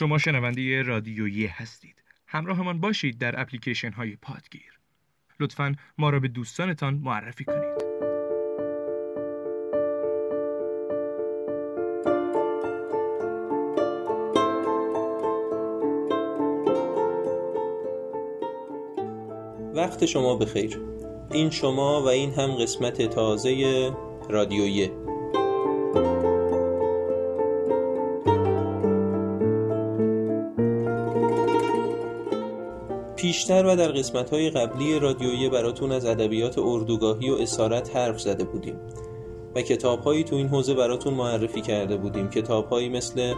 شما شنونده رادیویی هستید. همراهمان باشید در اپلیکیشن های پادگیر. لطفا ما را به دوستانتان معرفی کنید. وقت شما بخیر این شما و این هم قسمت تازه رادیویه پیشتر و در قسمت های قبلی رادیویی براتون از ادبیات اردوگاهی و اسارت حرف زده بودیم و کتاب هایی تو این حوزه براتون معرفی کرده بودیم. کتاب هایی مثل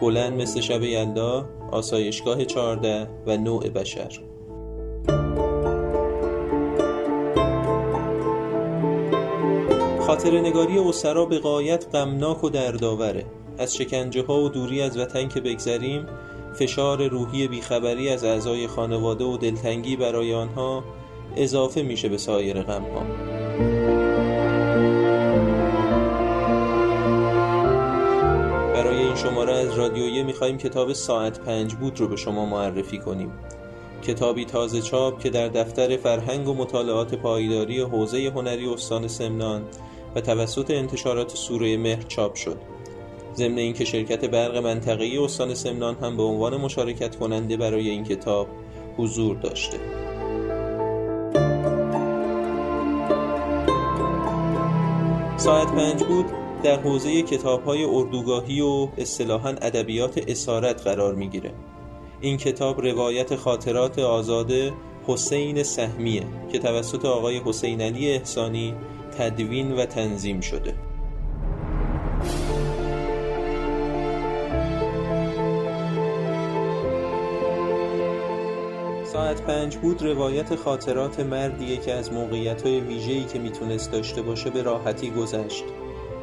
بلند مثل شب یلدا آسایشگاه چارده و نوع بشر. خاطر نگاری اسرا به قایت غمناک و دردآوره. از شکنجه ها و دوری از وطن که بگذریم فشار روحی بیخبری از اعضای خانواده و دلتنگی برای آنها اضافه میشه به سایر غم ها برای این شماره از رادیویه می‌خوایم کتاب ساعت پنج بود رو به شما معرفی کنیم. کتابی تازه چاپ که در دفتر فرهنگ و مطالعات پایداری حوزه هنری استان سمنان و توسط انتشارات سوره مهر چاپ شد. ضمن اینکه شرکت برق منطقه‌ای استان سمنان هم به عنوان مشارکت کننده برای این کتاب حضور داشته. ساعت پنج بود در حوزه کتاب های اردوگاهی و اصطلاحا ادبیات اسارت قرار می‌گیره. این کتاب روایت خاطرات آزاده حسین سهمیه که توسط آقای حسین علی احسانی تدوین و تنظیم شده. ساعت پنج بود روایت خاطرات مردیه که از موقعیت های ویژه‌ای که می‌تونست داشته باشه به راحتی گذشت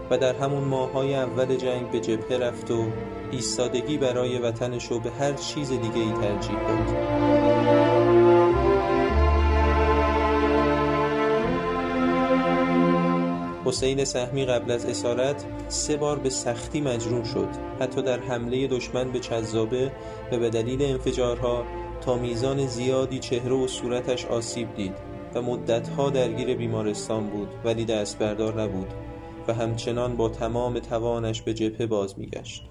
و در همون ماهای اول جنگ به جبهه رفت و ایستادگی برای وطنش رو به هر چیز دیگه ای ترجیح داد. حسین سهمی قبل از اسارت سه بار به سختی مجروح شد حتی در حمله دشمن به چذابه و به دلیل انفجارها تا میزان زیادی چهره و صورتش آسیب دید و مدتها درگیر بیمارستان بود ولی دست بردار نبود و همچنان با تمام توانش به جبهه باز میگشت.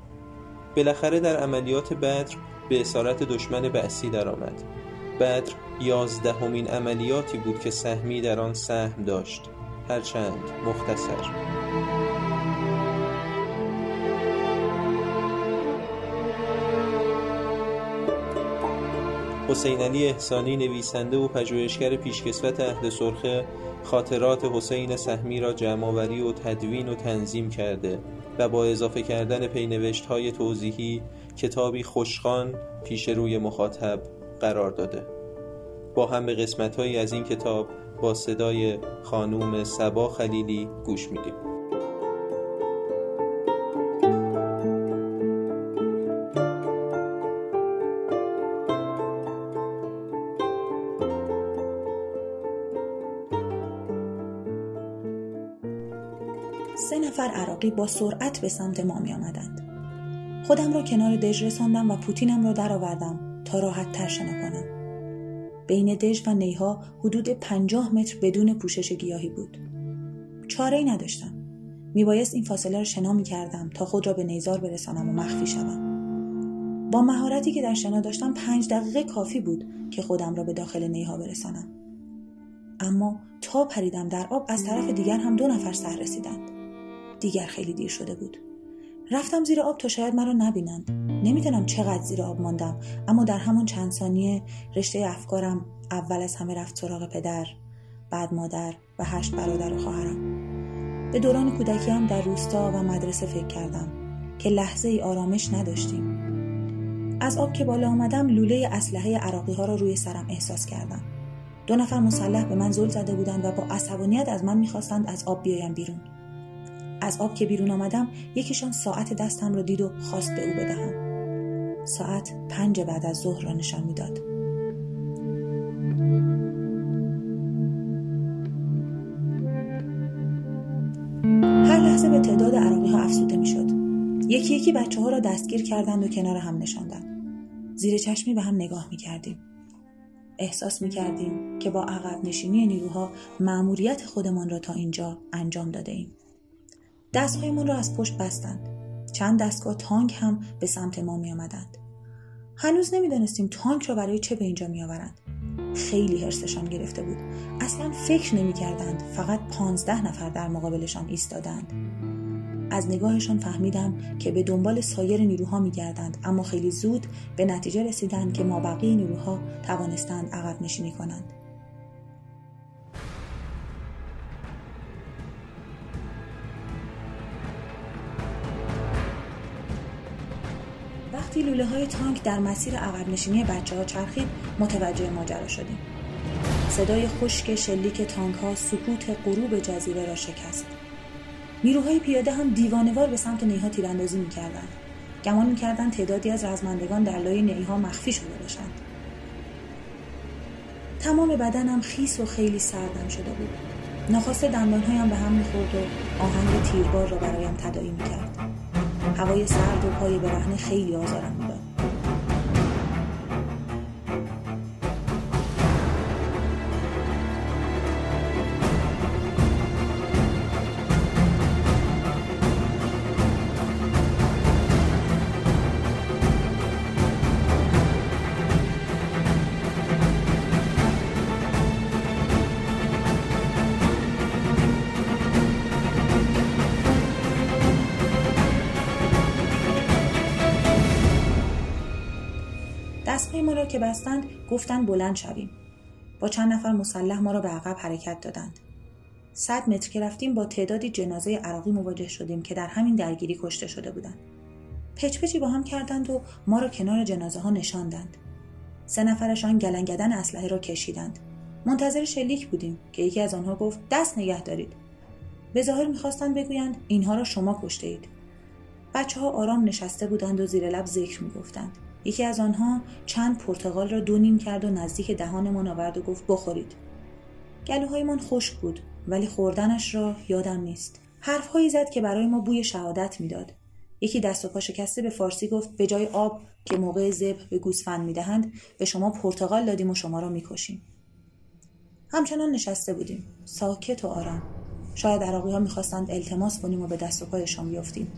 بالاخره در عملیات بدر به اسارت دشمن بعثی درآمد. بدر یازدهمین عملیاتی بود که سهمی در آن سهم داشت. هرچند مختصر. حسین علی احسانی نویسنده و پژوهشگر پیشکسوت اهل سرخه خاطرات حسین سهمی را جمعآوری و تدوین و تنظیم کرده و با اضافه کردن پینوشت های توضیحی کتابی خوشخان پیش روی مخاطب قرار داده. با هم به قسمت از این کتاب با صدای خانوم سبا خلیلی گوش میدیم. سه نفر عراقی با سرعت به سمت ما می آمدند. خودم را کنار دژ رساندم و پوتینم را درآوردم تا راحت تر شنا کنم. بین دژ و نیها حدود پنجاه متر بدون پوشش گیاهی بود. چاره ای نداشتم. میبایست این فاصله را شنا می کردم تا خود را به نیزار برسانم و مخفی شوم. با مهارتی که در شنا داشتم پنج دقیقه کافی بود که خودم را به داخل نیها برسانم. اما تا پریدم در آب از طرف دیگر هم دو نفر سر رسیدند. دیگر خیلی دیر شده بود. رفتم زیر آب تا شاید مرا نبینند. نمی‌دانم چقدر زیر آب ماندم اما در همون چند ثانیه رشته افکارم اول از همه رفت سراغ پدر بعد مادر و هشت برادر و خواهرم. به دوران کودکیم در روستا و مدرسه فکر کردم که لحظه ای آرامش نداشتیم. از آب که بالا آمدم لوله اسلحه عراقی ها را روی سرم احساس کردم. دو نفر مسلح به من زل زده بودند و با عصبانیت از من می‌خواستند از آب بیایم بیرون. از آب که بیرون آمدم یکیشان ساعت دستم را دید و خواست به او بدهم ساعت پنج بعد از ظهر را نشان می‌داد هر لحظه به تعداد عراقی ها افسوده می شد. یکی یکی بچه ها را دستگیر کردند و کنار هم نشاندند. زیر چشمی به هم نگاه می کردیم. احساس می کردیم که با عقب نشینی نیروها معموریت خودمان را تا اینجا انجام داده ایم. دستهایمان را از پشت بستند. چند دستگاه تانک هم به سمت ما می آمدند. هنوز نمی‌دانستیم تانک را برای چه به اینجا می آورند. خیلی حرسشان گرفته بود. اصلا فکر نمی کردند. فقط پانزده نفر در مقابلشان ایستادند. از نگاهشان فهمیدم که به دنبال سایر نیروها می گردند اما خیلی زود به نتیجه رسیدند که ما بقیه نیروها توانستند عقب نشینی کنند. لوله های تانک در مسیر عقب نشینی بچه ها چرخید متوجه ماجرا شدیم. صدای خشک شلیک تانک ها سکوت غروب جزیره را شکست. نیروهای پیاده هم دیوانوار به سمت نیها تیراندازی می‌کردند گمان می‌کردند تعدادی از رزمندگان در لای نیها مخفی شده باشند تمام بدنم خیس و خیلی سردم شده بود ناخواسته دندانهایم به هم می‌خورد و آهنگ تیربار را برایم تدایی می‌کرد هوای سرد و پای برهنه خیلی آزارم می‌داد. دستهای ما را که بستند گفتند بلند شویم. با چند نفر مسلح ما را به عقب حرکت دادند. صد متر که رفتیم با تعدادی جنازه عراقی مواجه شدیم که در همین درگیری کشته شده بودند. پچپچی با هم کردند و ما را کنار جنازه ها نشاندند. سه نفرشان گلنگدن اسلحه را کشیدند. منتظر شلیک بودیم که یکی از آنها گفت دست نگه دارید. به ظاهر می‌خواستند بگویند اینها را شما کشته اید. بچه ها آرام نشسته بودند و زیر لب ذکر می‌گفتند. یکی از آنها چند پرتغال را دو نیم کرد و نزدیک دهانمان آورد و گفت بخورید. گلوهایمان خشک بود ولی خوردنش را یادم نیست. حرفهایی زد که برای ما بوی شهادت می‌داد. یکی دست و پا شکسته به فارسی گفت به جای آب که موقع زب به گوسفند می‌دهند به شما پرتغال دادیم و شما را می‌کشیم. همچنان نشسته بودیم. ساکت و آرام. شاید عراقی ها می‌خواستند التماس کنیم و به دست و پایشان بیفتیم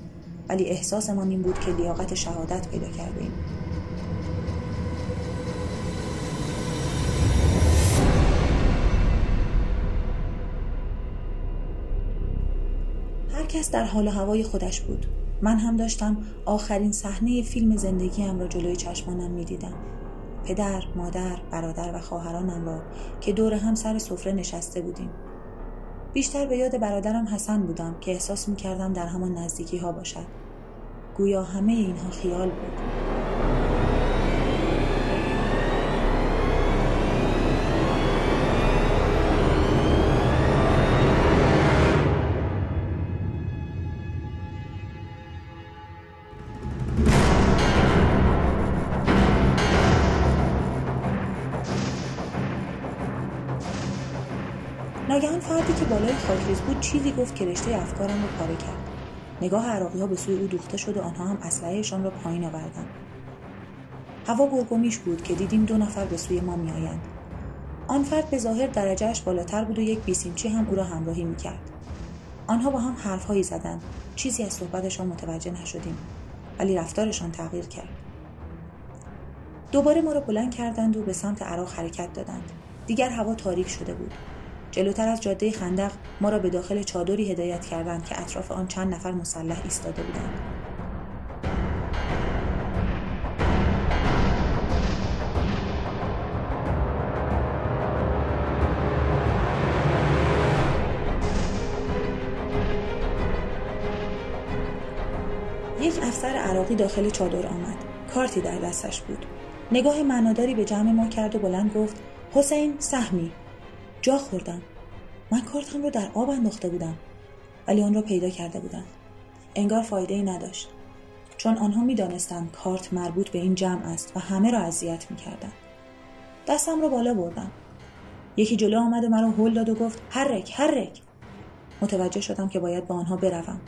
ولی احساسمان این بود که لیاقت شهادت پیدا کرده ایم. هر کس در حال و هوای خودش بود. من هم داشتم آخرین صحنه فیلم زندگیم را جلوی چشمانم می‌دیدم. پدر، مادر، برادر و خواهرانم را که دور هم سر سفره نشسته بودیم. بیشتر به یاد برادرم حسن بودم که احساس می‌کردم در همان نزدیکی ها باشد. گویا همه اینها خیال بود. ناگهان فردی که بالای خاکریز بود چیزی گفت که رشته افکارم رو پاره کرد. نگاه عراقی ها به سوی او دوخته شد و آنها هم اسلحهشان را پایین آوردند. هوا گرگومیش بود که دیدیم دو نفر به سوی ما میآیند. آن فرد به ظاهر درجهش بالاتر بود و یک بیسیمچی هم او را همراهی می‌کرد. آنها با هم حرفهایی زدند. چیزی از صحبتشان متوجه نشدیم ولی رفتارشان تغییر کرد. دوباره ما را بلند کردند و به سمت عراق حرکت دادند. دیگر هوا تاریک شده بود. جلوتر از جاده خندق ما را به داخل چادری هدایت کردند که اطراف آن چند نفر مسلح ایستاده بودند. یک افسر عراقی داخل چادر آمد. کارتی در دستش بود. نگاه معناداری به جمع ما کرد و بلند گفت حسین سهمی. جا خوردم. من کارتم رو در آب انداخته بودم. ولی آن را پیدا کرده بودم انگار فایده ای نداشت. چون آنها می‌دانستند کارت مربوط به این جمع است و همه را اذیت می‌کردند دستم را بالا بردم. یکی جلو آمد و مرا هل داد و گفت هرک هرک متوجه شدم که باید با آنها بروم.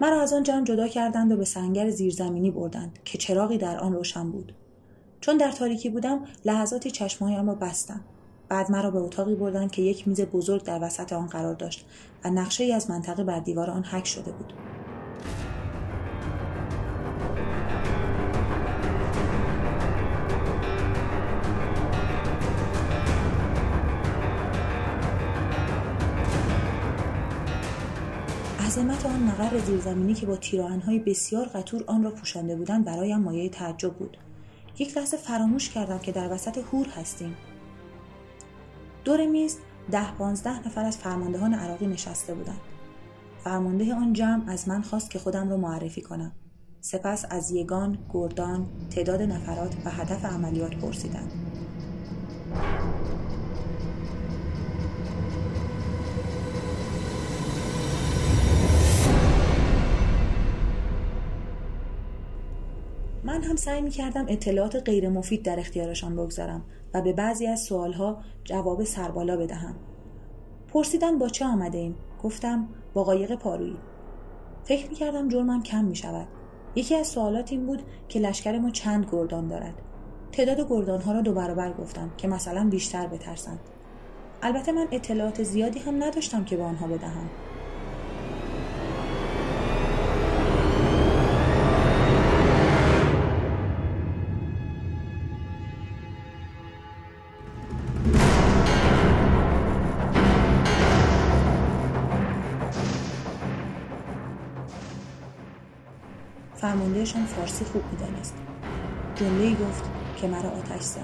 مرا از آن جمع جدا کردند و به سنگر زیرزمینی بردند که چراغی در آن روشن بود. چون در تاریکی بودم لحظاتی چشمهایم را بستم. بعد مرا به اتاقی بردند که یک میز بزرگ در وسط آن قرار داشت و نقشه ای از منطقه بر دیوار آن حک شده بود. عظمت آن مقر زیرزمینی که با تیراهنهای بسیار قطور آن را پوشانده بودند برایم مایه تعجب بود. یک لحظه فراموش کردم که در وسط هور هستیم. دور میز ده پانزده نفر از فرماندهان عراقی نشسته بودند. فرمانده آن جمع از من خواست که خودم را معرفی کنم. سپس از یگان، گردان، تعداد نفرات و هدف عملیات پرسیدند. من هم سعی می کردم اطلاعات غیر مفید در اختیارشان بگذارم. و به بعضی از سوالها جواب سربالا بدهم. پرسیدن با چه آمده ایم؟ گفتم با قایق پارویی. فکر می کردم جرمم کم می شود. یکی از سوالات این بود که لشکر ما چند گردان دارد. تعداد گردان ها را دو برابر گفتم که مثلا بیشتر بترسند. البته من اطلاعات زیادی هم نداشتم که به آنها بدهم. فرماندهشان فارسی خوب می‌دانست. جمله گفت که مرا آتش زد.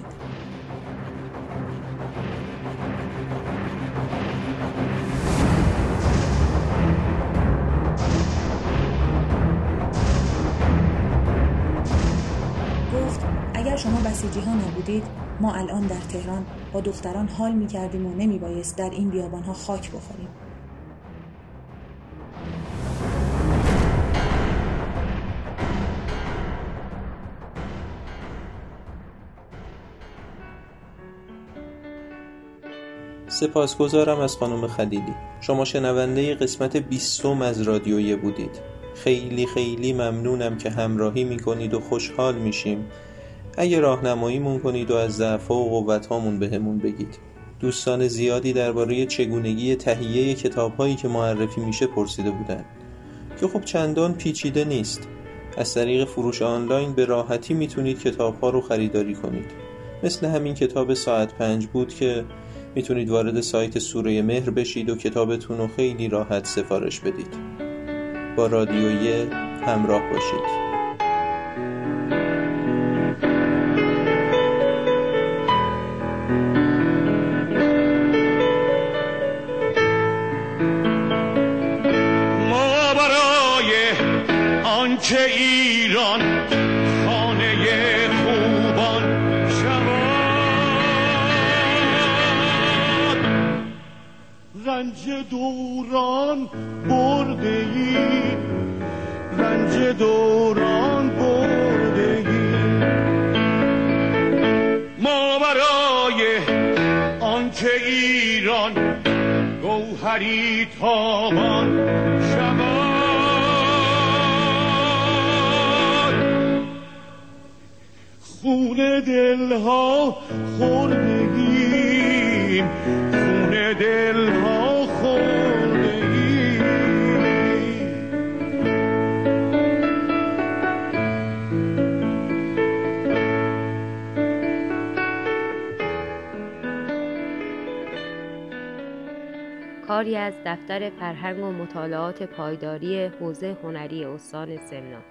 گفت اگر شما بسیجی ها نبودید ما الان در تهران با دختران حال می کردیم و نمی بایست در این بیابان ها خاک بخوریم. سپاسگزارم از خانم خلیلی. شما شنونده قسمت بیستم از رادیویه بودید. خیلی خیلی ممنونم که همراهی می‌کنید و خوشحال میشیم. اگه راهنماییمون کنید و از ضعف و قوتهامون بهمون بگید. دوستان زیادی درباره چگونگی تهیه کتابهایی که معرفی میشه پرسیده بودن که خب چندان پیچیده نیست. از طریق فروش آنلاین به راحتی می‌تونید کتابها رو خریداری کنید. مثل همین کتاب ساعت پنج بود که می‌تونید وارد سایت سوره مهر بشید و کتابتون رو خیلی راحت سفارش بدید. با رادیویه همراه باشید. ما برای آنچه رنج دوران برده ای رنج دوران برده ای ما برای آنکه ایران گوهری تابان شود. خون دلها خوردگیم خون دلها کاری از دفتر فرهنگ و مطالعات پایداری حوزه هنری استان سمنان.